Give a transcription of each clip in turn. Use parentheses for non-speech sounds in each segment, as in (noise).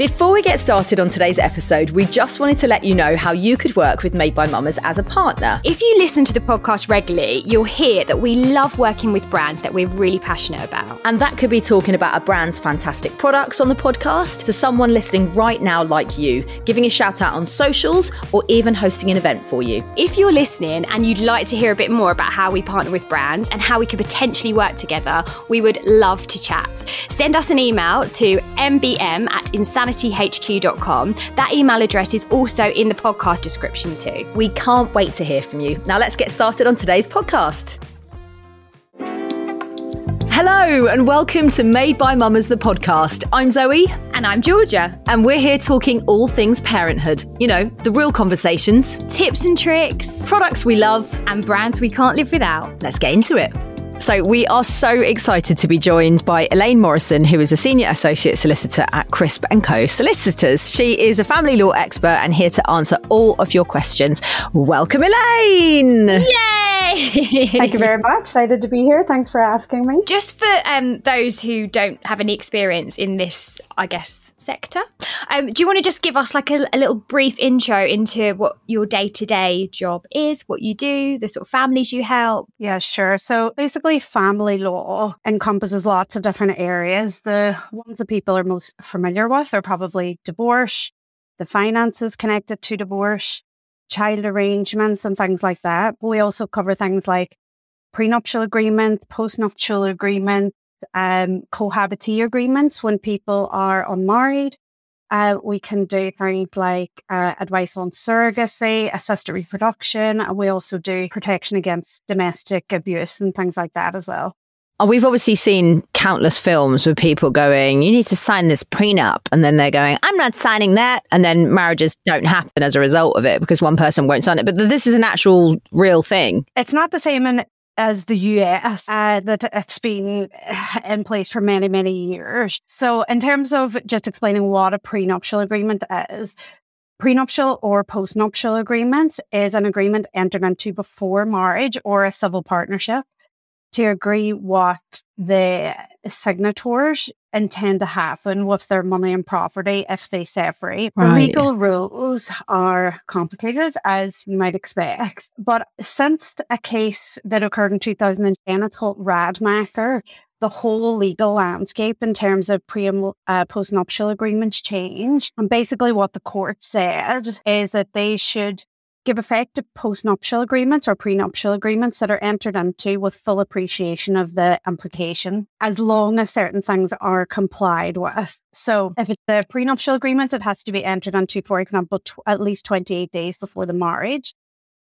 Before we get started on today's episode, we just wanted to let you know how you could work with Made by Mamas as a partner. If you listen to the podcast regularly, you'll hear that we love working with brands that we're really passionate about. And that could be talking about a brand's fantastic products on the podcast to someone listening right now like you, giving a shout out on socials, or even hosting an event for you. If you're listening and you'd like to hear a bit more about how we partner with brands and how we could potentially work together, we would love to chat. Send us an email to mbm at insanityhq.com. That email address is also in the podcast description too. We can't wait to hear from you. Now let's get started on today's podcast. Hello and welcome to Made by Mamas, the podcast. I'm Zoe. And I'm Georgia. And we're here talking all things parenthood. You know, the real conversations, Tips and tricks, products we love. and brands we can't live without. Let's get into it. So, we are so excited to be joined by Elaine Morrison, who is a senior associate solicitor at Crisp Co. Solicitors. She is a family law expert and here to answer all of your questions. Welcome, Elaine. Yay! Thank you very much. Excited to be here. Thanks for asking me. Just for um, those who don't have any experience in this, I guess, sector, um, do you want to just give us like a, a little brief intro into what your day to day job is, what you do, the sort of families you help? Yeah, sure. So basically, family law encompasses lots of different areas. The ones that people are most familiar with are probably divorce, the finances connected to divorce, child arrangements, and things like that. We also cover things like prenuptial agreements, postnuptial agreements, um, cohabitee agreements when people are unmarried. Uh, we can do things like uh, advice on surrogacy, assisted reproduction, and we also do protection against domestic abuse and things like that as well. Oh, we've obviously seen countless films with people going, you need to sign this prenup. And then they're going, I'm not signing that. And then marriages don't happen as a result of it because one person won't sign it. But this is an actual real thing. It's not the same in, as the US uh, that it's been in place for many, many years. So, in terms of just explaining what a prenuptial agreement is, prenuptial or postnuptial agreements is an agreement entered into before marriage or a civil partnership to agree what the signatories intend to happen with their money and property if they separate. The Right. legal rules are complicated, as you might expect. But since a case that occurred in 2010, it's called Radmacher, the whole legal landscape in terms of pre and uh, postnuptial agreements changed. And basically, what the court said is that they should give effect to postnuptial agreements or prenuptial agreements that are entered into with full appreciation of the implication, as long as certain things are complied with. So, if it's a prenuptial agreement, it has to be entered into, for example, tw- at least 28 days before the marriage.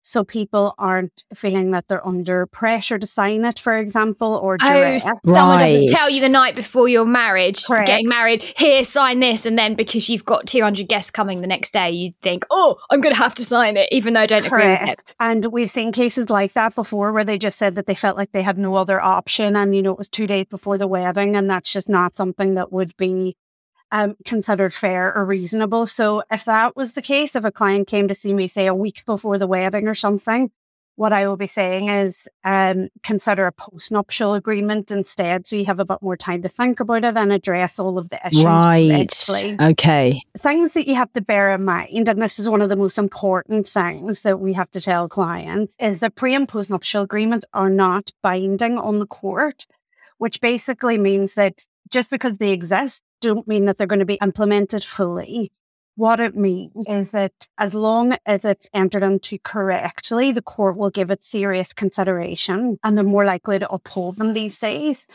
So people aren't feeling that they're under pressure to sign it, for example, or Oh, duress. s- someone Right. doesn't tell you the night before your marriage, Correct. getting married, here, sign this. And then because you've got 200 guests coming the next day, you think, oh, I'm going to have to sign it, even though I don't agree with it. Correct. And we've seen cases like that before where they just said that they felt like they had no other option and, you know, it was two days before the wedding and that's just not something that would be um, considered fair or reasonable. So if that was the case, if a client came to see me, say a week before the wedding or something, what I will be saying is um, consider a postnuptial agreement instead so you have a bit more time to think about it and address all of the issues. Right. correctly Okay. things that you have to bear in mind, and this is one of the most important things that we have to tell clients, is that pre and postnuptial agreements are not binding on the court. which basically means that just because they exist don't mean that they're going to be implemented fully. What it means is that as long as it's entered into correctly, the court will give it serious consideration and they're more likely to uphold them these days.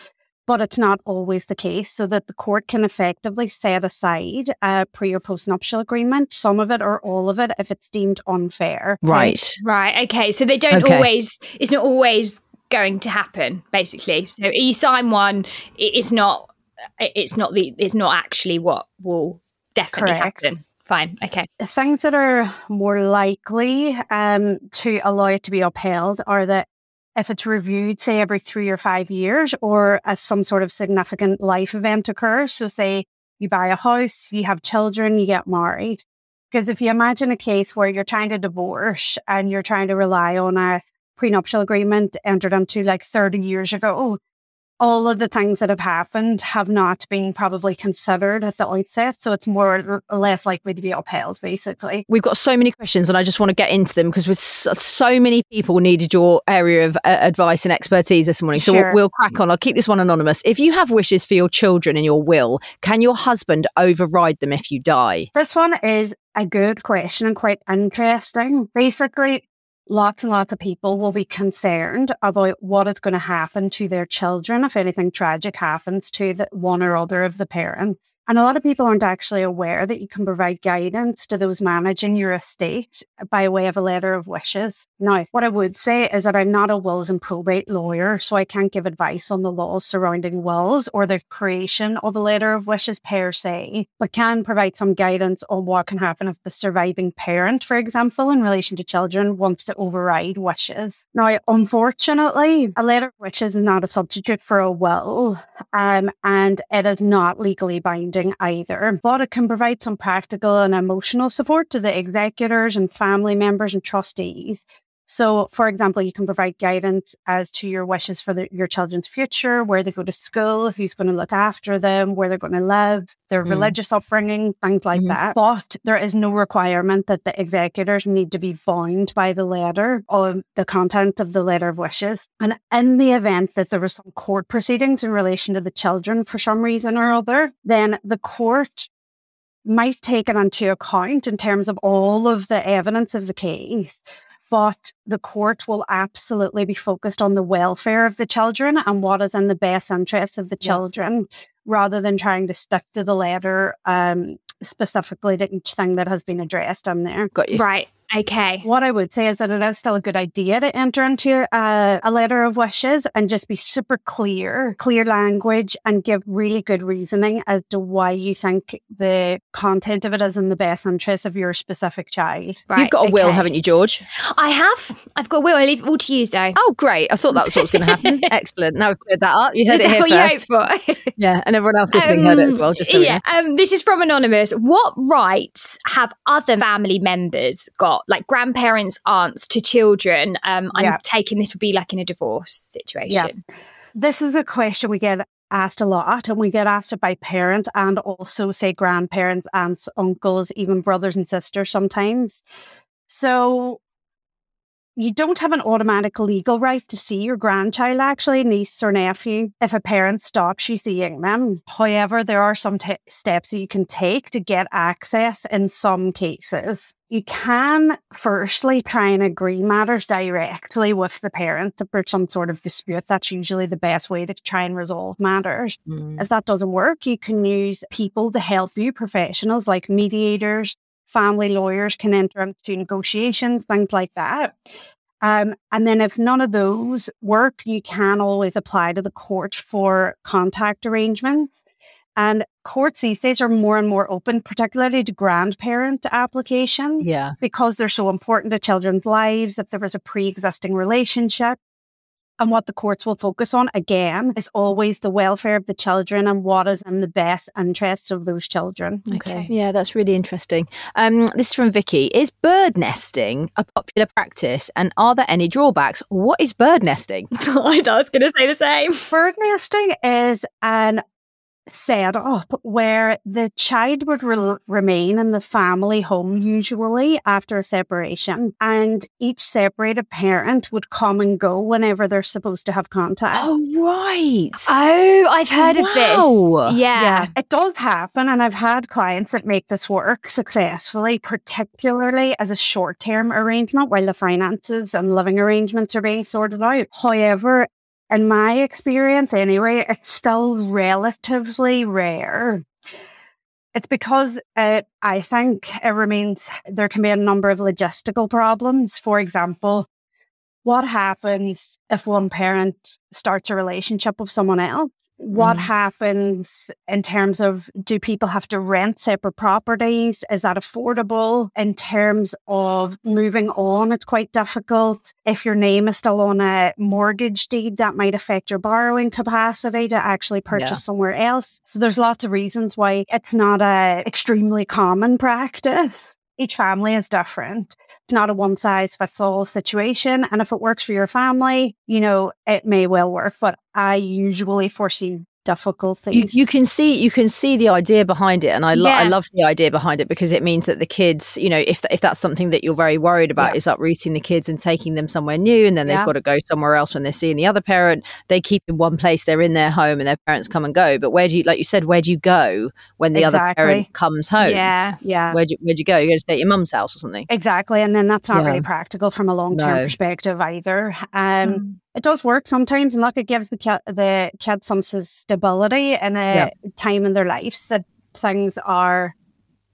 But it's not always the case, so that the court can effectively set aside a pre or post nuptial agreement, some of it or all of it, if it's deemed unfair. Right. Right. Okay. So they don't Okay. always, it's not always going to happen, basically. So you sign one, it's not, it's not the, it's not actually what will definitely Correct. happen. Fine. Okay. things that are more likely um, to allow it to be upheld are that if it's reviewed, say, every three or five years, or as some sort of significant life event occurs. So, say you buy a house, you have children, you get married. Because if you imagine a case where you're trying to divorce and you're trying to rely on a prenuptial agreement entered into like 30 years ago, all of the things that have happened have not been probably considered at the outset. So it's more or less likely to be upheld, basically. We've got so many questions, and I just want to get into them because with so, many people needed your area of uh, advice and expertise this morning. So Sure. we'll, we'll crack on. I'll keep this one anonymous. If you have wishes for your children in your will, can your husband override them if you die? This one is a good question and quite interesting. Basically, lots and lots of people will be concerned about what is going to happen to their children if anything tragic happens to the one or other of the parents. And a lot of people aren't actually aware that you can provide guidance to those managing your estate by way of a letter of wishes. Now, what I would say is that I'm not a wills and probate lawyer, so I can't give advice on the laws surrounding wills or the creation of a letter of wishes per se, but can provide some guidance on what can happen if the surviving parent, for example, in relation to children, wants to override wishes. Now, unfortunately, a letter of wishes is not a substitute for a will, um, and it is not legally binding either, but it can provide some practical and emotional support to the executors and family members and trustees so, for example, you can provide guidance as to your wishes for the, your children's future, where they go to school, who's going to look after them, where they're going to live, their Mm. religious upbringing, things like Mhm. that. But there is no requirement that the executors need to be bound by the letter or the content of the letter of wishes. And in the event that there was some court proceedings in relation to the children for some reason or other, then the court might take it into account in terms of all of the evidence of the case. But the court will absolutely be focused on the welfare of the children and what is in the best interest of the Yeah. children rather than trying to stick to the letter um, specifically to each thing that has been addressed in there. Got you. Right. Okay. What I would say is that it is still a good idea to enter into a, a letter of wishes and just be super clear, clear language, and give really good reasoning as to why you think the content of it is in the best interest of your specific child. Right. You've got a will, haven't you, George? I have. I've got a will. I leave it all to you, Zoe. Oh, great. I thought that was what was going to happen. (laughs) Excellent. Now we've cleared that up. You heard it here what first. you for? (laughs) Yeah, and everyone else listening heard it as well, just so we yeah. know. Um, this is from Anonymous. What rights have other family members got, like grandparents, aunts to children? Um, I'm Yeah. taking this would be like in a divorce situation. Yeah. This is a question we get asked a lot, and we get asked it by parents and also, say, grandparents, aunts, uncles, even brothers and sisters sometimes. So, you don't have an automatic legal right to see your grandchild, actually, niece or nephew, if a parent stops you seeing them. However, there are some t- steps that you can take to get access in some cases. You can firstly try and agree matters directly with the parent to there's some sort of dispute. That's usually the best way to try and resolve matters. Mm. If that doesn't work, you can use people to help you, professionals like mediators, family lawyers can enter into negotiations, things like that. Um, and then if none of those work, you can always apply to the court for contact arrangements. And courts these days are more and more open, particularly to grandparent applications Yeah. because they're so important to children's lives. If there was a pre existing relationship, and what the courts will focus on again is always the welfare of the children and what is in the best interests of those children. Okay. Yeah, that's really interesting. Um, this is from Vicky. Is bird nesting a popular practice and are there any drawbacks? What is bird nesting? (laughs) I was going to say the same. Bird nesting is an set up where the child would re- remain in the family home usually after a separation and each separated parent would come and go whenever they're supposed to have contact. Oh, right. Oh, I've heard of Wow. this. Yeah. It does happen, and I've had clients that make this work successfully, particularly as a short term arrangement while the finances and living arrangements are being sorted out. However, in my experience anyway, it's still relatively rare. It's because uh, I think it remains there can be a number of logistical problems. For example, what happens if one parent starts a relationship with someone else? What Mm. happens in terms of do people have to rent separate properties? Is that affordable? In terms of moving on, it's quite difficult. If your name is still on a mortgage deed, that might affect your borrowing capacity to actually purchase Yeah. somewhere else. So there's lots of reasons why it's not a extremely common practice. Each family is different it's not a one size fits all situation. And if it works for your family, you know, it may well work. But I usually foresee difficulties. You, you can see you can see the idea behind it, and I, lo- I love the idea behind it because it means that the kids, you know, if if that's something that you're very worried about, Yeah. is uprooting the kids and taking them somewhere new, and then they've Yeah. got to go somewhere else when they're seeing the other parent. They keep in one place, they're in their home, and their parents come and go. But where do you, like you said, where do you go when the other parent comes home? Yeah. yeah. Where'd you, where'd you go? You go to stay at your mum's house or something? Exactly. And then that's not Yeah. really practical from a long term No. perspective either. Um, Mm. It does work sometimes, and look, it gives the kid, the kid some stability in a Yeah. time in their lives that things are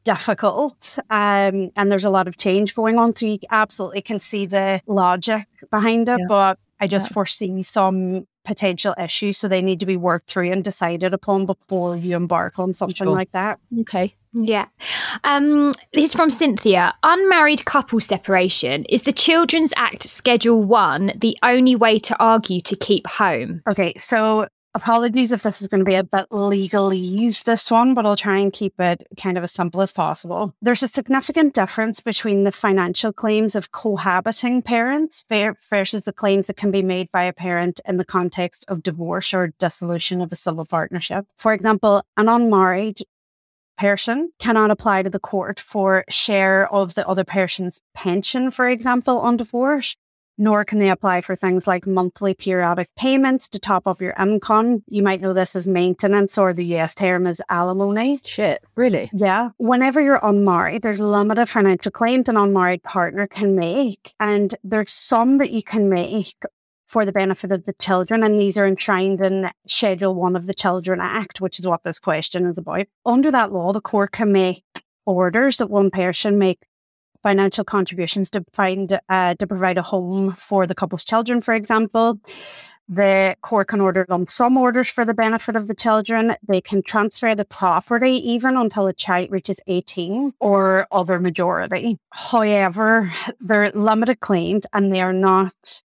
difficult um, and there's a lot of change going on. So you absolutely can see the logic behind it, Yeah. but I just foresee some potential issues. So they need to be worked through and decided upon before you embark on something Sure. like that. Okay. Yeah. Um, this is from Cynthia. Unmarried couple separation. Is the Children's Act Schedule 1 the only way to argue to keep home? Okay, so apologies if this is going to be a bit legalese, this one, but I'll try and keep it kind of as simple as possible. There's a significant difference between the financial claims of cohabiting parents versus the claims that can be made by a parent in the context of divorce or dissolution of a civil partnership. For example, an unmarried person cannot apply to the court for share of the other person's pension, for example, on divorce nor can they apply for things like monthly periodic payments to top up your income. You might know this as maintenance or the US term is alimony. Shit. Really? Yeah. Whenever you're unmarried, there's limited financial claims an unmarried partner can make. And there's some that you can make for the benefit of the children. And these are enshrined in Schedule 1 of the Children Act, which is what this question is about. Under that law, the court can make orders that one person make financial contributions to find uh, to provide a home for the couple's children, for example. The court can order lump sum orders for the benefit of the children. They can transfer the property even until a child reaches 18 or other majority. However, they're limited claims and they are not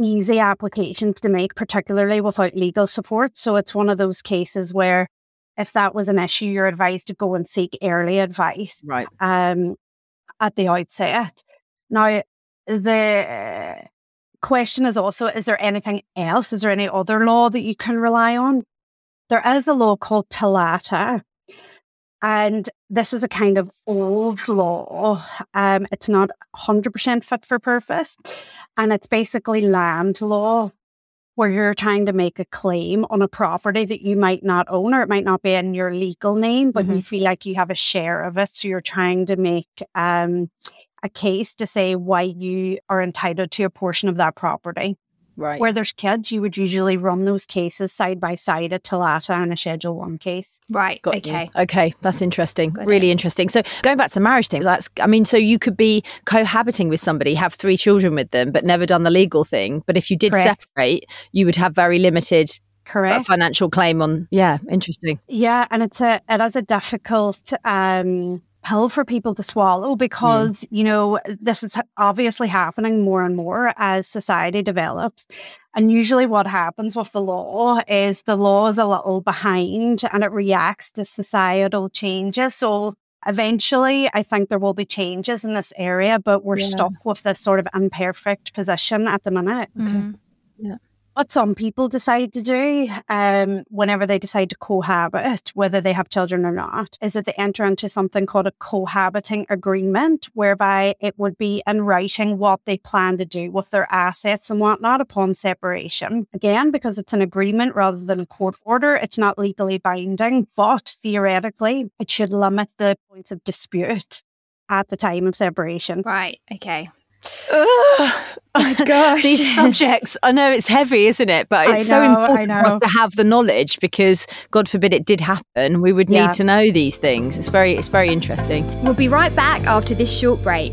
easy applications to make, particularly without legal support. So it's one of those cases where if that was an issue, you're advised to go and seek early advice Right. um, at the outset. Now, the question is also is there anything else? Is there any other law that you can rely on? There is a law called TOLATA. And this is a kind of old law. Um, it's not 100% fit for purpose. And it's basically land law where you're trying to make a claim on a property that you might not own or it might not be in your legal name, but you feel like you have a share of it. So you're trying to make um, a case to say why you are entitled to a portion of that property. Right. Where there's kids, you would usually run those cases side by side, a TOLATA and a Schedule 1 case. Right. Got you. okay. Okay, that's interesting. Got really interesting. So going back to the marriage thing, that's I mean, so you could be cohabiting with somebody, have three children with them, but never done the legal thing. But if you did Correct. separate, you would have very limited uh, Correct. financial claim on. Yeah, interesting. Yeah, and it's a it is a difficult um pill for people to swallow because you know this is obviously happening more and more as society develops. And usually, what happens with the law is the law is a little behind and it reacts to societal changes. So eventually, I think there will be changes in this area, but we're Yeah. stuck with this sort of imperfect position at the minute. Mm. What some people decide to do um, whenever they decide to cohabit, whether they have children or not, is that they enter into something called a cohabiting agreement, whereby it would be in writing what they plan to do with their assets and whatnot upon separation. Again, because it's an agreement rather than a court order, it's not legally binding, but theoretically, it should limit the points of dispute at the time of separation. Right. Okay. Oh my (laughs) gosh. These subjects, I know it's heavy, isn't it? But it's know, so important for us to have the knowledge because God forbid it did happen. We would need Yeah. to know these things. It's very it's very interesting. We'll be right back after this short break.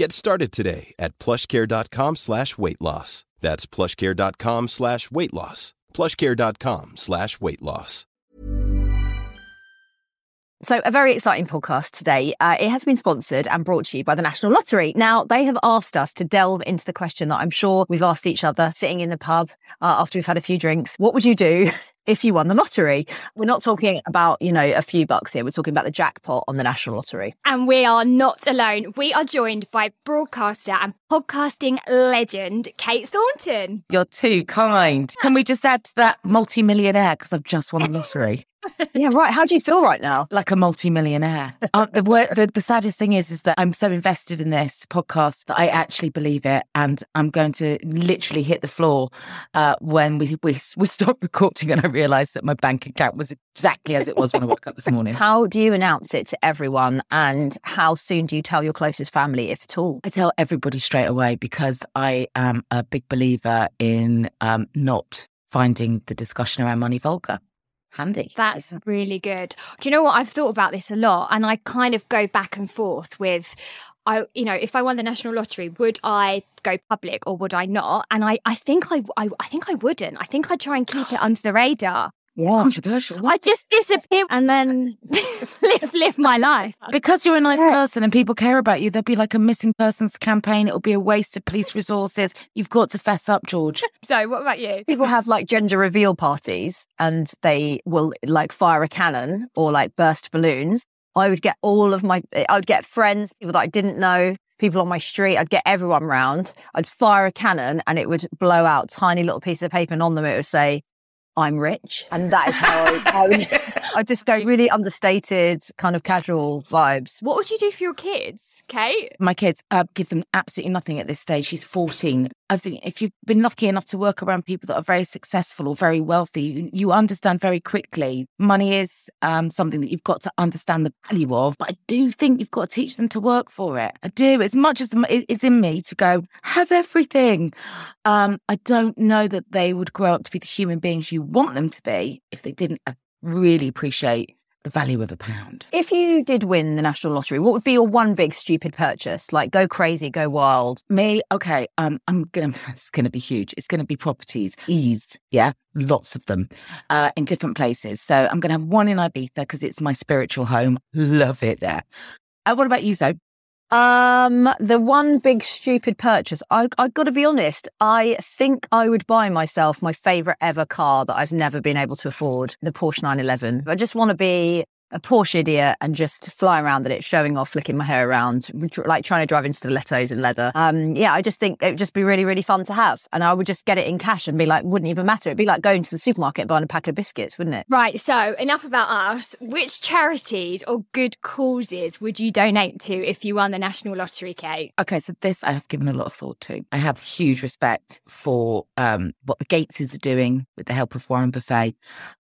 Get started today at plushcare.com slash weight loss. That's plushcare.com slash weight loss. plushcare.com slash weight loss. So, a very exciting podcast today. Uh, it has been sponsored and brought to you by the National Lottery. Now, they have asked us to delve into the question that I'm sure we've asked each other sitting in the pub uh, after we've had a few drinks. What would you do if you won the lottery? We're not talking about, you know, a few bucks here. We're talking about the jackpot on the National Lottery. And we are not alone. We are joined by broadcaster and podcasting legend, Kate Thornton. You're too kind. Can we just add to that multi-millionaire because I've just won the lottery, (laughs) Yeah, right. How do you feel right now? like a multi-millionaire. (laughs) Uh, the, wor- the the saddest thing is, is that I'm so invested in this podcast that I actually believe it, and I'm going to literally hit the floor uh, when we we we stop (laughs) recording, and I realise that my bank account was exactly as it was when I woke up this morning. (laughs) How do you announce it to everyone? And how soon do you tell your closest family, if at all? I tell everybody straight away because I am a big believer in um, not finding the discussion around money vulgar. Handy. That's really good. Do you know what? I've thought about this a lot and I kind of go back and forth with I you know, if I won the national lottery, would I go public or would I not? And I I think I I, I think I wouldn't. I think I'd try and keep it (gasps) under the radar. Yeah. (laughs) controversial. I just disappear and then (laughs) live live my life. (laughs) Because you're a nice person and people care about you, there'll be like a missing persons campaign. It'll be a waste of police resources. You've got to fess up, George. So what about you? People have like gender reveal parties and they will like fire a cannon or like burst balloons. I would get all of my, I would get friends, people that I didn't know, people on my street. I'd get everyone round. I'd fire a cannon and it would blow out tiny little pieces of paper and on them it would say, I'm rich. And that is how I, I would, (laughs) (laughs) I just go really understated, kind of casual vibes. What would you do for your kids, Kate? My kids uh, give them absolutely nothing at this stage. She's 14. I think if you've been lucky enough to work around people that are very successful or very wealthy, you, you understand very quickly money is um, something that you've got to understand the value of. But I do think you've got to teach them to work for it. I do. As much as the, it- it's in me to go, has everything. Um, I don't know that they would grow up to be the human beings you want them to be if they didn't uh, really appreciate the value of a pound. If you did win the national lottery, what would be your one big stupid purchase? Like go crazy, go wild. Me, okay. Um, I'm gonna. (laughs) It's gonna be huge. It's gonna be properties, ease. Yeah, lots of them, uh, in different places. So I'm gonna have one in Ibiza because it's my spiritual home. Love it there. Uh, what about you, Zoe? Um, the one big stupid purchase. I I got to be honest. I think I would buy myself my favorite ever car that I've never been able to afford, the Porsche 911. I just want to be a Porsche idiot and just fly around in it, showing off, flicking my hair around, like trying to drive into stilettos and leather. Um, yeah, I just think it would just be really, really fun to have. And I would just get it in cash and be like, wouldn't even matter. It'd be like going to the supermarket and buying a pack of biscuits, wouldn't it? Right. So enough about us. Which charities or good causes would you donate to if you won the National Lottery, Kate? Okay, so this I have given a lot of thought to. I have huge respect for um, what the Gateses are doing with the help of Warren Buffett.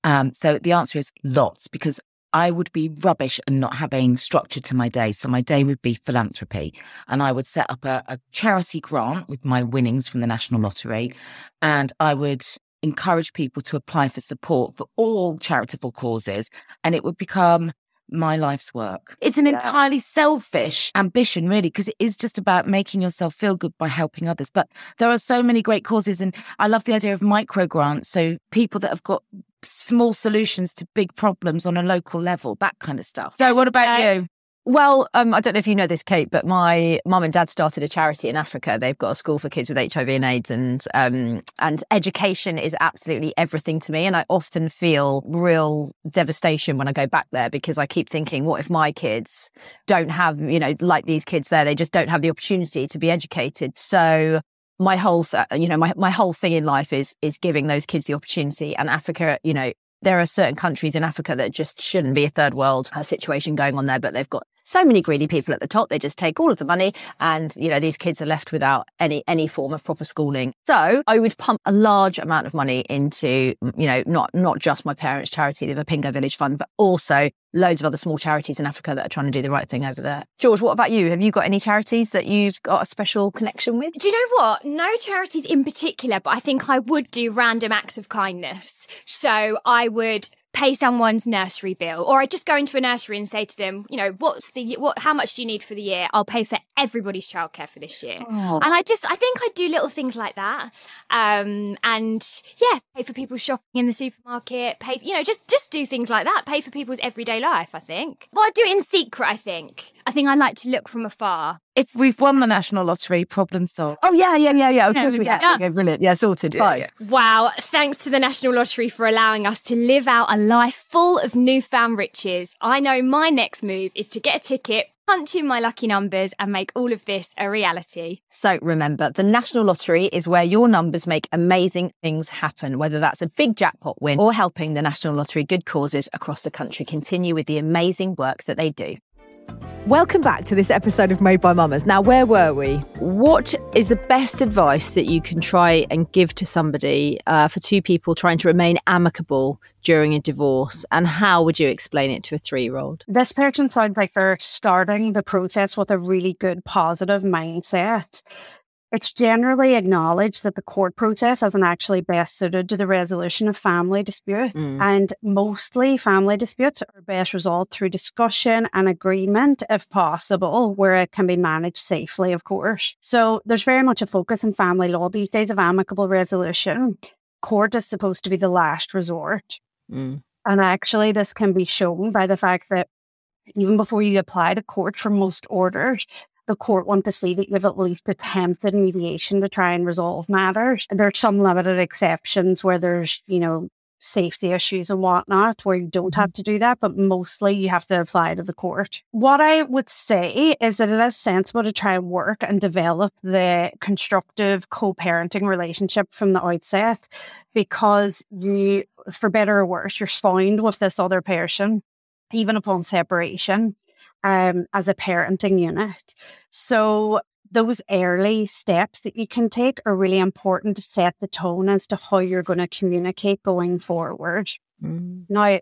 Um, so the answer is lots because I would be rubbish and not having structure to my day. So my day would be philanthropy. And I would set up a, a charity grant with my winnings from the National Lottery. And I would encourage people to apply for support for all charitable causes. And it would become my life's work. It's an yeah. entirely selfish ambition, really, because it is just about making yourself feel good by helping others. But there are so many great causes. And I love the idea of micro grants. So people that have got small solutions to big problems on a local level, that kind of stuff. So, what about uh, you? Well, um, I don't know if you know this, Kate, but my mum and dad started a charity in Africa. They've got a school for kids with HIV and AIDS, and um, and education is absolutely everything to me. And I often feel real devastation when I go back there because I keep thinking, what if my kids don't have, you know, like these kids there, they just don't have the opportunity to be educated. So my whole, you know, my my whole thing in life is is giving those kids the opportunity. And Africa, you know, there are certain countries in Africa that just shouldn't be a third world uh, situation going on there, but they've got so many greedy people at the top. They just take all of the money and, you know, these kids are left without any, any form of proper schooling. So I would pump a large amount of money into, you know, not, not just my parents' charity, the Mapingo Village Fund, but also loads of other small charities in Africa that are trying to do the right thing over there. George, what about you? Have you got any charities that you've got a special connection with? Do you know what? No charities in particular, but I think I would do random acts of kindness. So I would pay someone's nursery bill or I just go into a nursery and say to them, you know, what's the what how much do you need for the year? I'll pay for everybody's childcare for this year. Oh. And I just I think I do little things like that. Um and yeah, pay for people shopping in the supermarket, pay you know, just just do things like that. Pay for people's everyday life, I think. Well, I do it in secret, I think. I think I like to look from afar. If we've won the national lottery, problem solved. Oh yeah, yeah, yeah, yeah. Of course we have. Yeah. Okay, brilliant. Yeah, sorted. Yeah, yeah. Wow. Thanks to the National Lottery for allowing us to live out a life full of newfound riches. I know my next move is to get a ticket, punch in my lucky numbers, and make all of this a reality. So remember, the National Lottery is where your numbers make amazing things happen, whether that's a big jackpot win or helping the National Lottery good causes across the country continue with the amazing work that they do. Welcome back to this episode of Made by Mamas. Now, where were we? What is the best advice that you can try and give to somebody uh, for two people trying to remain amicable during a divorce? And how would you explain it to a three year old? This person sounds like they're starting the process with a really good positive mindset it's generally acknowledged that the court process isn't actually best suited to the resolution of family disputes. Mm. And mostly family disputes are best resolved through discussion and agreement, if possible, where it can be managed safely, of course. So there's very much a focus in family law these days of amicable resolution. Court is supposed to be the last resort. Mm. And actually, this can be shown by the fact that even before you apply to court for most orders, the court want to see that you've at least attempted mediation to try and resolve matters. There are some limited exceptions where there's, you know, safety issues and whatnot where you don't have mm-hmm. to do that, but mostly you have to apply to the court. What I would say is that it is sensible to try and work and develop the constructive co parenting relationship from the outset because you, for better or worse, you're found with this other person, even upon separation um, as a parenting unit. So those early steps that you can take are really important to set the tone as to how you're going to communicate going forward. Mm. Now,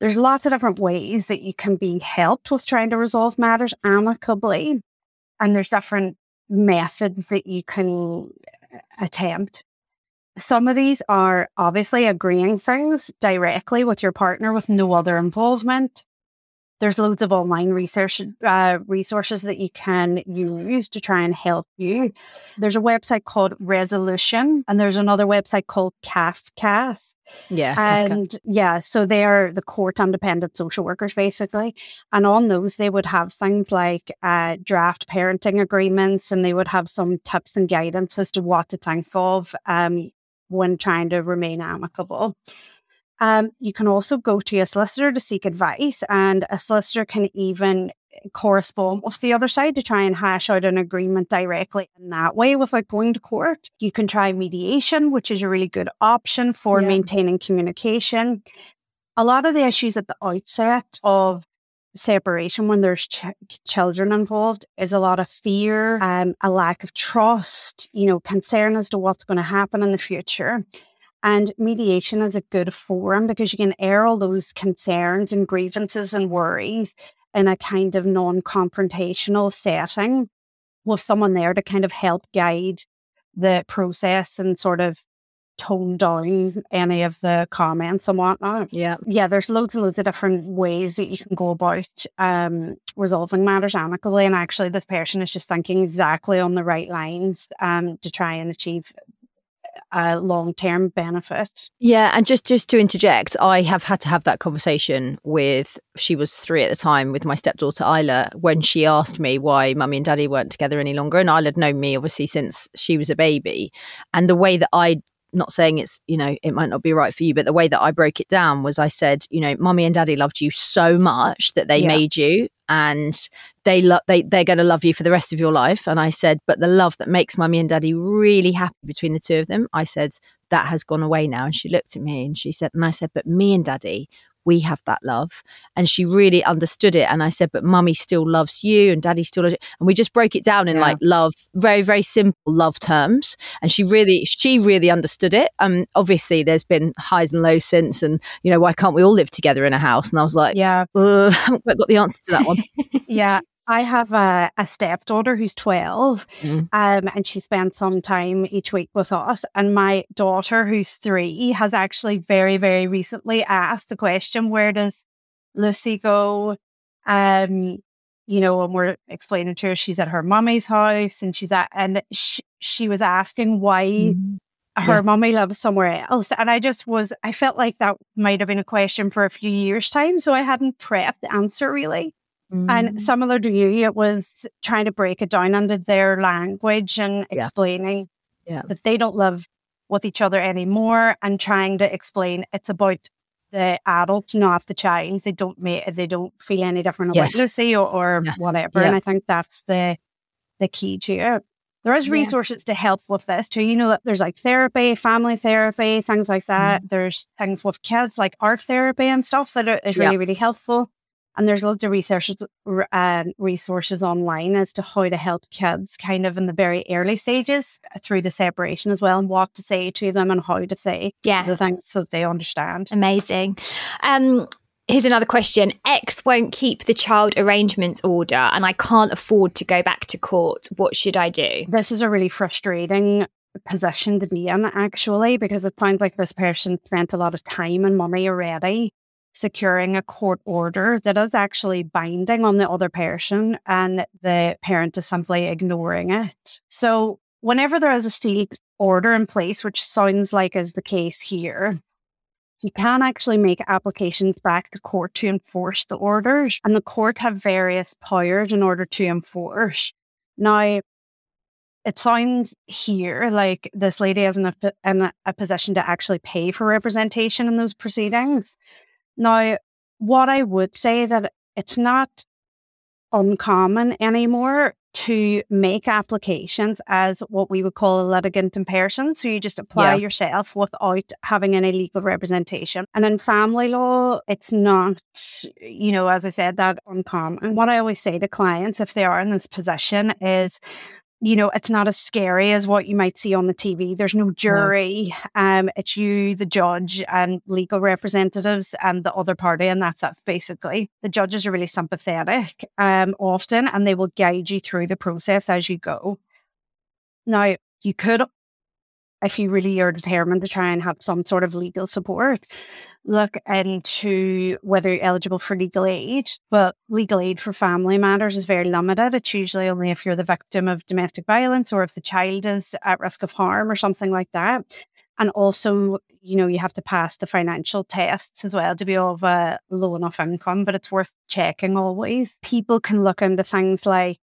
there's lots of different ways that you can be helped with trying to resolve matters amicably. And there's different methods that you can attempt. Some of these are obviously agreeing things directly with your partner with no other involvement. There's loads of online research uh, resources that you can use to try and help you. There's a website called Resolution, and there's another website called Cafcass. Yeah. And Cafcass. yeah, so they are the court independent social workers basically. And on those, they would have things like uh, draft parenting agreements and they would have some tips and guidance as to what to think of um, when trying to remain amicable. Um, you can also go to a solicitor to seek advice, and a solicitor can even correspond with the other side to try and hash out an agreement directly in that way without going to court. You can try mediation, which is a really good option for Yeah. maintaining communication. A lot of the issues at the outset of separation when there's ch- children involved is a lot of fear, um, a lack of trust, you know, concern as to what's going to happen in the future. And mediation is a good forum because you can air all those concerns and grievances and worries in a kind of non confrontational setting with someone there to kind of help guide the process and sort of tone down any of the comments and whatnot. Yeah. Yeah, there's loads and loads of different ways that you can go about um, resolving matters amicably. And actually, this person is just thinking exactly on the right lines um, to try and achieve a long term benefit. Yeah, and just just to interject, I have had to have that conversation with she was three at the time with my stepdaughter Isla when she asked me why mummy and daddy weren't together any longer, and Isla had known me obviously since she was a baby, and the way that I not saying it's you know it might not be right for you but the way that i broke it down was i said you know mummy and daddy loved you so much that they Yeah. made you and they love they they're going to love you for the rest of your life. And i said but the love that makes mummy and daddy really happy between the two of them i said that has gone away now. And she looked at me and she said and i said but me and daddy we have that love. And she really understood it. And i said but mummy still loves you and daddy still loves you. And we just broke it down in Yeah. like love very very simple love terms. And she really she really understood it. Um obviously there's been highs and lows since. And you know why can't we all live together in a house? And i was like Yeah. (laughs) I haven't quite got the answer to that one. (laughs) Yeah. I have a, a stepdaughter who's 12, Mm. um, and she spends some time each week with us. And my daughter, who's three, has actually very, very recently asked the question where does Lucy go? Um, you know, and we're explaining to her she's at her mummy's house and she's at, and she, she was asking why her Yeah. mummy lives somewhere else. And I just was, I felt like that might have been a question for a few years' time. So I hadn't prepped the answer really. Mm. And similar to you, it was trying to break it down under their language and Yeah. explaining Yeah. that they don't live with each other anymore and trying to explain it's about the adult, not the child. They don't make they don't feel any different about Yes. Lucy or, or Yeah. whatever. And I think that's the the key to it. There is resources to help with this too. You know that there's like therapy, family therapy, things like that. There's things with kids like art therapy and stuff that is really, really helpful. And there's loads of resources, r- uh, resources online as to how to help kids kind of in the very early stages through the separation as well and what to say to them and how to say Yeah. the things that they understand. Amazing. Um, here's another question. X won't keep the child arrangements order and I can't afford to go back to court. What should I do? This is a really frustrating position to be in, actually, because it sounds like this person spent a lot of time and money already securing a court order that is actually binding on the other person, and the parent is simply ignoring it. So, whenever there is a state order in place, which sounds like is the case here, you can actually make applications back to court to enforce the orders, and the court have various powers in order to enforce. Now, it sounds here like this lady is in a, in a, position to actually pay for representation in those proceedings. Now, what I would say is that it's not uncommon anymore to make applications as what we would call a litigant in person. So you just apply Yeah. yourself without having any legal representation. And in family law, it's not, you know, as I said, that uncommon. And What I always say to clients if they are in this position is, you know, it's not as scary as what you might see on the TV. There's no jury. Um, it's you, the judge, and legal representatives, and the other party, and that's it. Basically, the judges are really sympathetic, um, often, and they will guide you through the process as you go. Now, you could, if you really are determined to try and have some sort of legal support, look into whether you're eligible for legal aid. But legal aid for family matters is very limited. It's usually only if you're the victim of domestic violence or if the child is at risk of harm or something like that. And also, you know, you have to pass the financial tests as well to be of a low enough income, but it's worth checking always. People can look into things like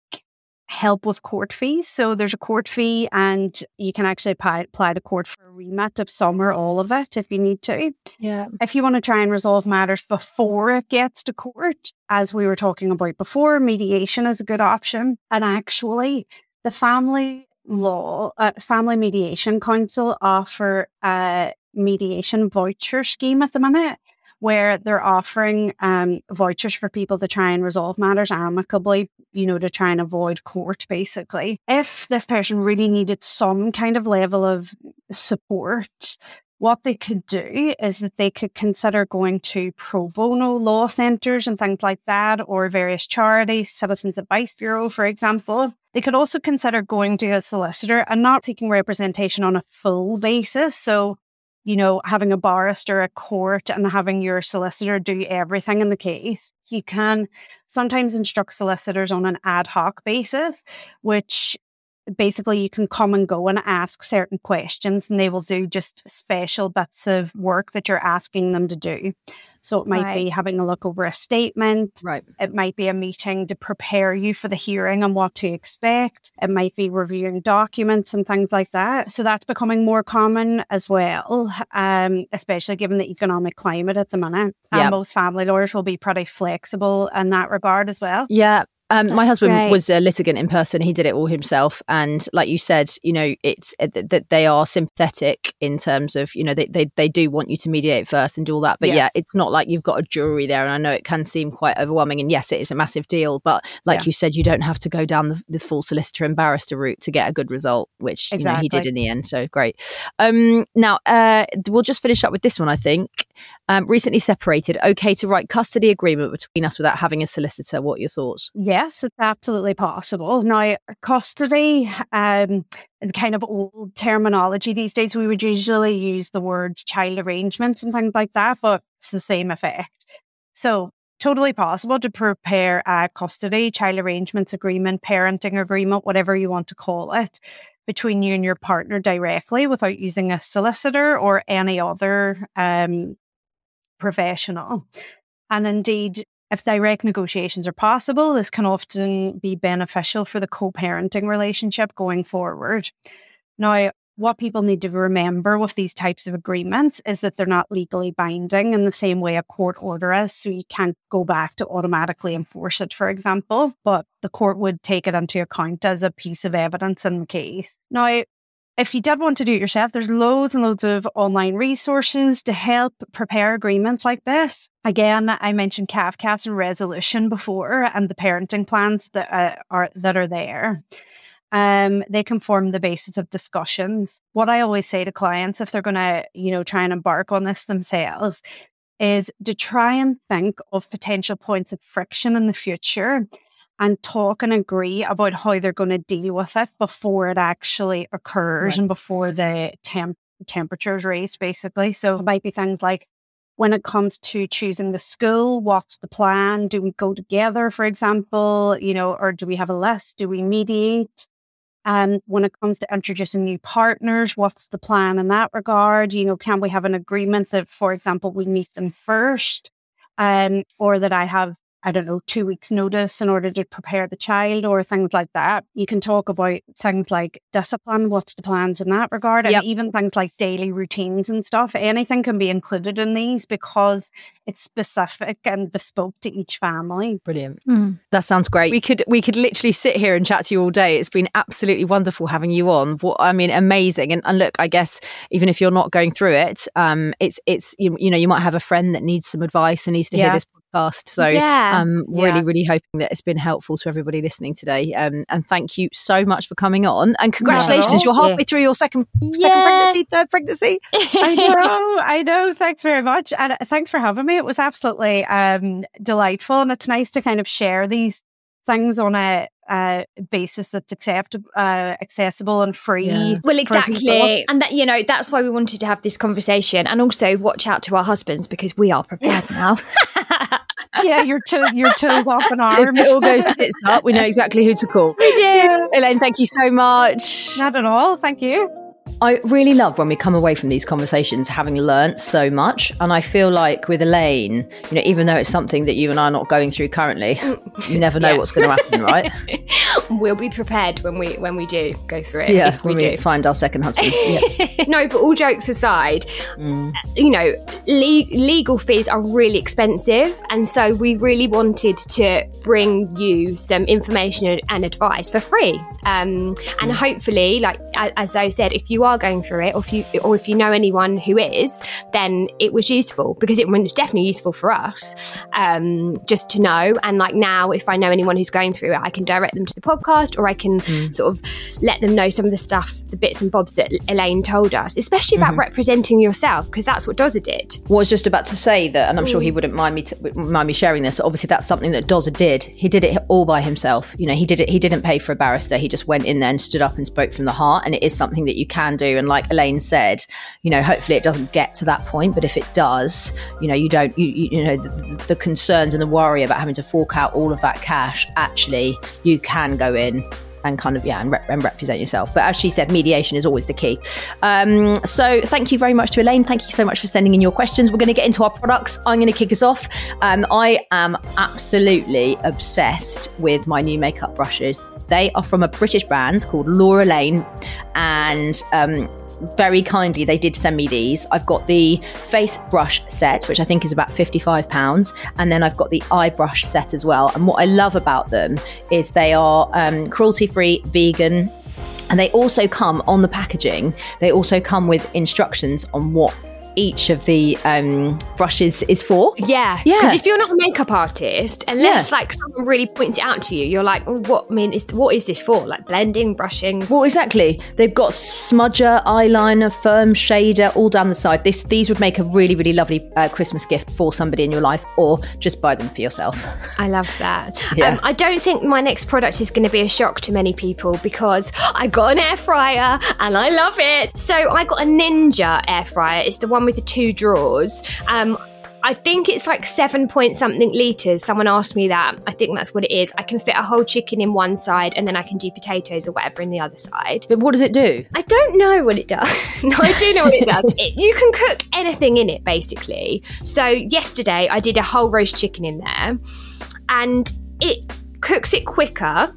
help with court fees. So there's a court fee, and you can actually apply, apply to court for a remit of some or all of it if you need to. Yeah. If you want to try and resolve matters before it gets to court, as we were talking about before, mediation is a good option. And actually, the family law, uh, Family Mediation Council offer a mediation voucher scheme at the minute where they're offering um, vouchers for people to try and resolve matters amicably, you know, to try and avoid court, basically. If this person really needed some kind of level of support, what they could do is that they could consider going to pro bono law centres and things like that, or various charities, Citizens Advice Bureau, for example. They could also consider going to a solicitor and not seeking representation on a full basis. So you know, having a barrister at court and having your solicitor do everything in the case. You can sometimes instruct solicitors on an ad hoc basis, which basically you can come and go and ask certain questions and they will do just special bits of work that you're asking them to do. So it might right. be having a look over a statement. Right. It might be a meeting to prepare you for the hearing and what to expect. It might be reviewing documents and things like that. So that's becoming more common as well, um, especially given the economic climate at the minute. Yep. And most family lawyers will be pretty flexible in that regard as well. Yeah. Um, my husband great. was a litigant in person. He did it all himself, and like you said, you know, it's uh, that they are sympathetic in terms of you know they, they they do want you to mediate first and do all that. But yes. yeah, it's not like you've got a jury there, and I know it can seem quite overwhelming. And yes, it is a massive deal, but like yeah. you said, you don't have to go down the, the, full solicitor and barrister route to get a good result, which exactly. you know he did in the end. So great. Um, now uh, we'll just finish up with this one. I think um, recently separated. Okay to write custody agreement between us without having a solicitor. What are your thoughts? Yeah yes, it's absolutely possible. Now, custody, um, the kind of old terminology these days, we would usually use the words child arrangements and things like that, but it's the same effect. So, totally possible to prepare a custody, child arrangements agreement, parenting agreement, whatever you want to call it, between you and your partner directly without using a solicitor or any other um, professional. And indeed, if direct negotiations are possible, this can often be beneficial for the co parenting relationship going forward. Now, what people need to remember with these types of agreements is that they're not legally binding in the same way a court order is. So you can't go back to automatically enforce it, for example, but the court would take it into account as a piece of evidence in the case. Now, if you did want to do it yourself, there's loads and loads of online resources to help prepare agreements like this. Again, I mentioned Cafcass and resolution before, and the parenting plans that uh, are that are there. Um, they can form the basis of discussions. What I always say to clients, if they're going to, you know, try and embark on this themselves, is to try and think of potential points of friction in the future and talk and agree about how they're going to deal with it before it actually occurs right. and before the temp temperatures raise, basically. So it might be things like when it comes to choosing the school what's the plan? Do we go together for example? You know or do we have a list? Do we mediate? And um, when it comes to introducing new partners what's the plan in that regard? You know can we have an agreement that for example we meet them first um, or that I have I don't know, two weeks' notice in order to prepare the child or things like that. You can talk about things like discipline, what's the plans in that regard, and yep. even things like daily routines and stuff. Anything can be included in these because it's specific and bespoke to each family. Brilliant. Mm. That sounds great. We could we could literally sit here and chat to you all day. It's been absolutely wonderful having you on. What I mean, amazing. And, and look, I guess even if you're not going through it, um, it's it's you, you know you might have a friend that needs some advice and needs to yeah. hear this podcast. So yeah. um really, yeah. really hoping that it's been helpful to everybody listening today. Um and thank you so much for coming on. And congratulations, you're halfway yeah. through your second second pregnancy, third pregnancy. (laughs) I know, I know. Thanks very much. And thanks for having me. It was absolutely um delightful. And it's nice to kind of share these things on a uh, basis that's acceptable, uh, accessible and free. Yeah. Well, exactly, and that you know that's why we wanted to have this conversation, and also watch out to our husbands because we are prepared now. (laughs) yeah, your two, your two off an arm. If it all goes tits up, we know exactly who to call. (laughs) We do. Elaine, thank you so much. Not at all. Thank you. I really love when we come away from these conversations having learnt so much. And I feel like with Elaine, you know, even though it's something that you and I are not going through currently, you never know (laughs) Yeah. what's going to happen, right? (laughs) we'll be prepared when we when we do go through it. yeah, if we when we do. find our second husband. (laughs) Yeah. no, but all jokes aside, Mm. you know, le- legal fees are really expensive, and so we really wanted to bring you some information and advice for free. Um, and Mm. hopefully, like as Zoe said, if you are going through it, or if you or if you know anyone who is, then it was useful because it was definitely useful for us um, just to know. And like now, if I know anyone who's going through it, I can direct them to the podcast, or I can Mm. sort of let them know some of the stuff, the bits and bobs that Elaine told us, especially Mm-hmm. about representing yourself, because that's what Dozer did. i was just about to say that, and I'm sure he wouldn't mind me t- mind me sharing this. Obviously, that's something that Dozer did. He did it all by himself. You know, he did it. He didn't pay for a barrister. He just went in there and stood up and spoke from the heart. And it is something that you can do. And like Elaine said, you know, hopefully it doesn't get to that point. But if it does, you know, you don't, you, you, know, the, the concerns and the worry about having to fork out all of that cash. Actually, you can go in and kind of yeah and, and represent yourself but as she said mediation is always the key um, so thank you very much to elaine thank you so much for sending in your questions we're going to get into our products i'm going to kick us off um, i am absolutely obsessed with my new makeup brushes they are from a british brand called laura lane and um, very kindly they did send me these. I've got the face brush set which i think is about 55 pounds and then i've got the eye brush set as well. And what i love about them is they are um, cruelty free vegan and they also come on the packaging. They also come with instructions on what each of the um, brushes is for Yeah, Yeah. Because if you're not a makeup artist, unless Yeah. like someone really points it out to you, you're like, oh, what? I mean, is what is this for? Like blending, brushing. Well, exactly. They've got smudger, eyeliner, firm shader, all down the side. This, these would make a really, really lovely uh, Christmas gift for somebody in your life, or just buy them for yourself. I love that. (laughs) Yeah. Um, I don't think my next product is going to be a shock to many people because I got an air fryer and I love it. So I got a Ninja air fryer. It's the one with the two drawers. Um, I think it's like seven point something litres. Someone asked me that. I think that's what it is. I can fit a whole chicken in one side and then I can do potatoes or whatever in the other side. But what does it do? I don't know what it does. (laughs) no, I do know what it does. (laughs) It, you can cook anything in it, basically. So, yesterday I did a whole roast chicken in there and it cooks it quicker.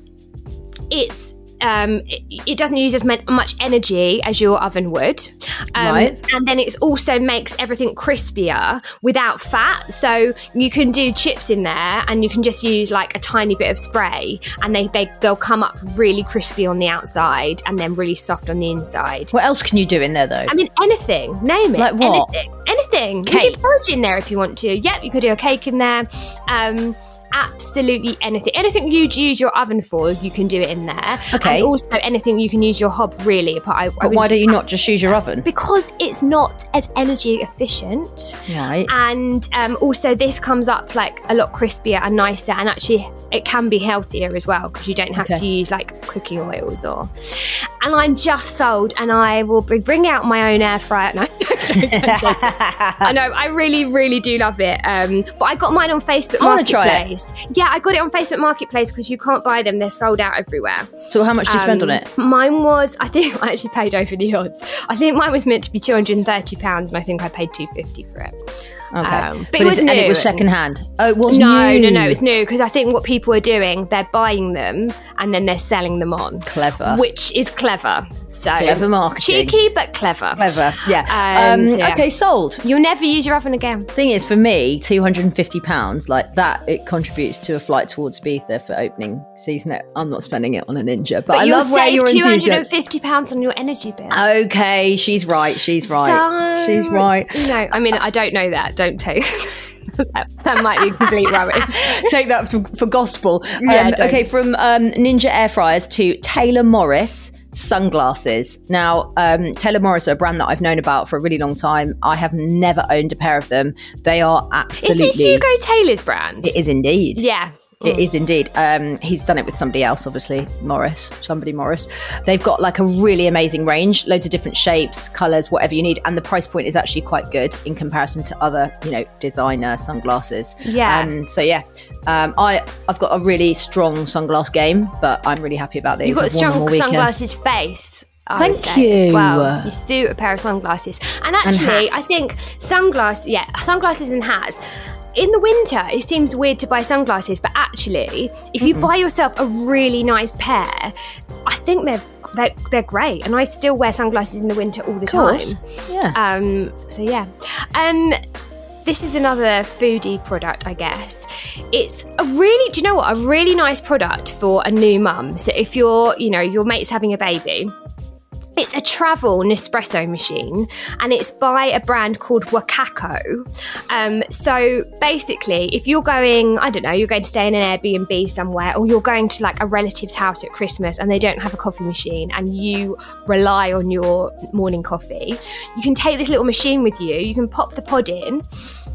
It's um, it, it doesn't use as much energy as your oven would, um, Right. and then it also makes everything crispier without fat. So you can do chips in there, and you can just use like a tiny bit of spray, and they, they they'll come up really crispy on the outside, and then really soft on the inside. What else can you do in there, though? I mean, anything, name it. Like what? Anything. Anything. You Cake? do porridge in there if you want to. Yep, you could do a cake in there. Um, absolutely anything. Anything you'd use your oven for, you can do it in there. Okay. And also anything you can use your hob really. But, I, I why don't you not just use your oven? Because it's not as energy efficient. Right. And um, also, this comes up like a lot crispier and nicer, and actually, it can be healthier as well because you don't have Okay. to use like cooking oils or. And I'm just sold, and I will be bringing out my own air fryer. No, (laughs) I know, I really, really do love it. Um, but I got mine on Facebook I try it. Marketplace. Yeah, I got it on Facebook Marketplace because you can't buy them; they're sold out everywhere. So how much do you spend on Um, it? Mine was, I think, (laughs) I actually paid over the odds. I think mine was meant to be two hundred and thirty pounds, and I think I paid two fifty for it. Okay. um, but it was and it was and- second hand. Oh, it was No, new. no, no, it's new because I think what people are doing, they're buying them and then they're selling them on. Clever. Which is clever. So Clever marketing. Cheeky but clever. Clever. Yeah. Um, yeah. Okay, sold. You'll never use your oven again. Thing is, for me, two hundred and fifty pounds like that, it contributes to a flight towards Ibiza for opening season. I'm not spending it on a ninja, but, But I you'll love where save your two hundred and fifty pounds on your energy bill. Okay, she's right. She's right. So, she's right. No, I mean I don't know that. Don't take (laughs) that, that might be complete (laughs) rubbish. Take that for, for gospel. Yeah, Um, don't. okay, from um, Ninja air fryers to Taylor Morris sunglasses. Now, um, Taylor Morris are a brand that I've known about for a really long time. I have never owned a pair of them. They are absolutely. Is it Hugo Taylor's brand? It is indeed. Yeah. It is indeed. Um, he's done it with somebody else, obviously, Morris, somebody Morris. They've got like a really amazing range, loads of different shapes, colors, whatever you need, and the price point is actually quite good in comparison to other, you know, designer sunglasses. Yeah. Um, so yeah, um, I I've got a really strong sunglass game, but I'm really happy about these. You've got a I've all strong sunglasses face. I Thank you. well. You suit a pair of sunglasses. And actually, hats. I think sunglasses, yeah, sunglasses and hats. In the winter, it seems weird to buy sunglasses, but actually, if you buy yourself a really nice pair, I think they're they're, they're great. And I still wear sunglasses in the winter all the course. time. Yeah. Um, so yeah. Um, this is another foodie product, I guess. It's a really, do you know what? A really nice product for a new mum. So if you're, you know, your mate's having a baby, it's a travel Nespresso machine and it's by a brand called Wacaco. Um, so basically, if you're going, I don't know, you're going to stay in an Airbnb somewhere or you're going to like a relative's house at Christmas and they don't have a coffee machine and you rely on your morning coffee, you can take this little machine with you, you can pop the pod in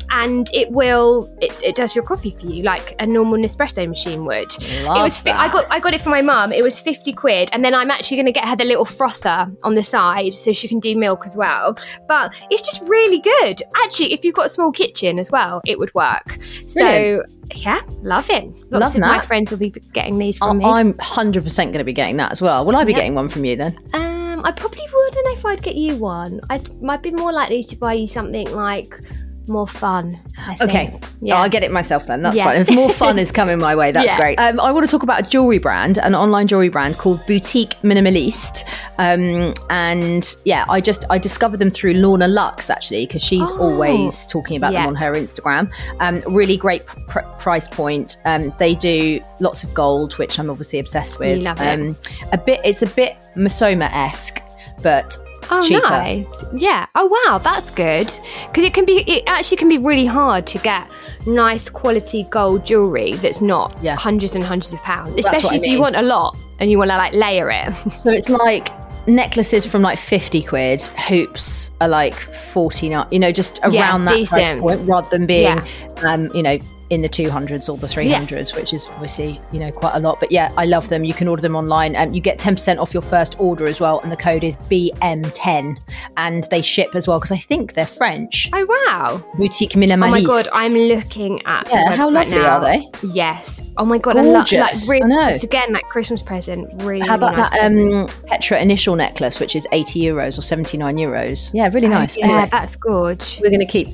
and it will it, it does your coffee for you like a normal Nespresso machine would. Love it was fi- I got I got it for my mum. It was 50 quid and then I'm actually going to get her the little frother on the side so she can do milk as well. But it's just really good. Actually, if you've got a small kitchen as well, it would work. So Brilliant. yeah, love it. Lots Love of my friends will be getting these I- from me. I'm 100% going to be getting that as well. Will I be getting one from you then? Um, I probably wouldn't know if I'd get you one. I might be more likely to buy you something like more fun. I think. Okay. Yeah. I'll get it myself then. That's Yeah. fine. If more fun is coming my way, that's (laughs) Yeah. great. Um, I want to talk about a jewelry brand, an online jewelry brand called Boutique Minimaliste. Um, and yeah, I just I discovered them through Lorna Luxe actually because she's Oh. always talking about them on her Instagram. Um, really great pr- price point. Um, they do lots of gold, which I'm obviously obsessed with. You love it. um, a bit. It's a bit Missoma esque, but Oh, cheaper. nice. Yeah. Oh, wow. That's good. Because it can be, it actually can be really hard to get nice quality gold jewelry that's not Yeah. hundreds and hundreds of pounds, That's especially I if you want a lot and you want to like layer it. (laughs) So it's like necklaces from like 50 quid, hoops are like 49, you know, just around Yeah, that price decent. point rather than being, Yeah. um, you know, in the 200s or the 300s, which is obviously, you know, quite a lot. But yeah, I love them. You can order them online. Um, you get 10% off your first order as well. And the code is BM10. And they ship as well because I think they're French. oh, wow. Boutique Minimaliste. Oh my god, I'm looking at Yeah, how lovely now. are they? Yes. Oh my god, I love like Gorgeous. really, I know. again like Christmas present. Really, How about nice that um, Petra initial necklace, which is 80 euros or 79 euros? Yeah, really nice. Oh, Yeah, Anyway. that's gorgeous. we're going to keep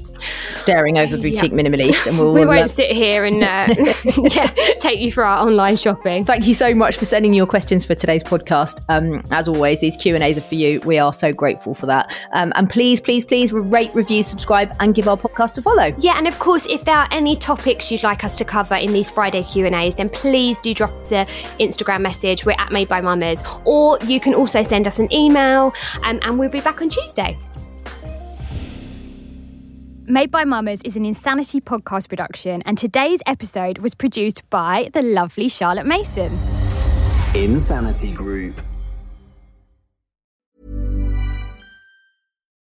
staring over boutique minimaliste and we'll, (laughs) We won't sit here and uh, (laughs) yeah, take you for our online shopping. thank you so much for sending your questions for today's podcast um, as always these q and a's are for you we are so grateful for that um, and please please please rate review subscribe and give our podcast a follow Yeah, and of course, if there are any topics you'd like us to cover in these Friday Q and A's, then please do drop us an Instagram message. We're at Made by Mamas, or you can also send us an email, um, and we'll be back on Tuesday. Made by Mamas is an Insanity podcast production, and today's episode was produced by the lovely Charlotte Mason. Insanity Group.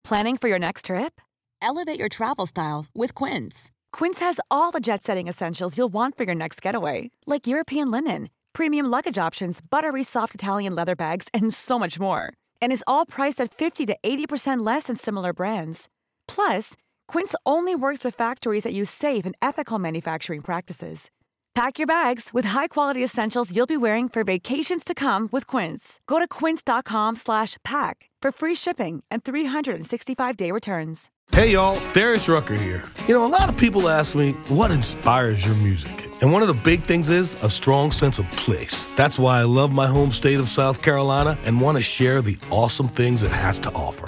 Planning for your next trip? Elevate your travel style with Quince. Quince has all the jet setting essentials you'll want for your next getaway, like European linen, premium luggage options, buttery soft Italian leather bags, and so much more. And is all priced at 50 to 80% less than similar brands. Plus, Quince only works with factories that use safe and ethical manufacturing practices. Pack your bags with high-quality essentials you'll be wearing for vacations to come with Quince. Go to quince.com slash pack for free shipping and 365-day returns. Hey y'all, Darius Rucker here. You know, a lot of people ask me, what inspires your music? And one of the big things is a strong sense of place. That's why I love my home state of South Carolina and want to share the awesome things it has to offer.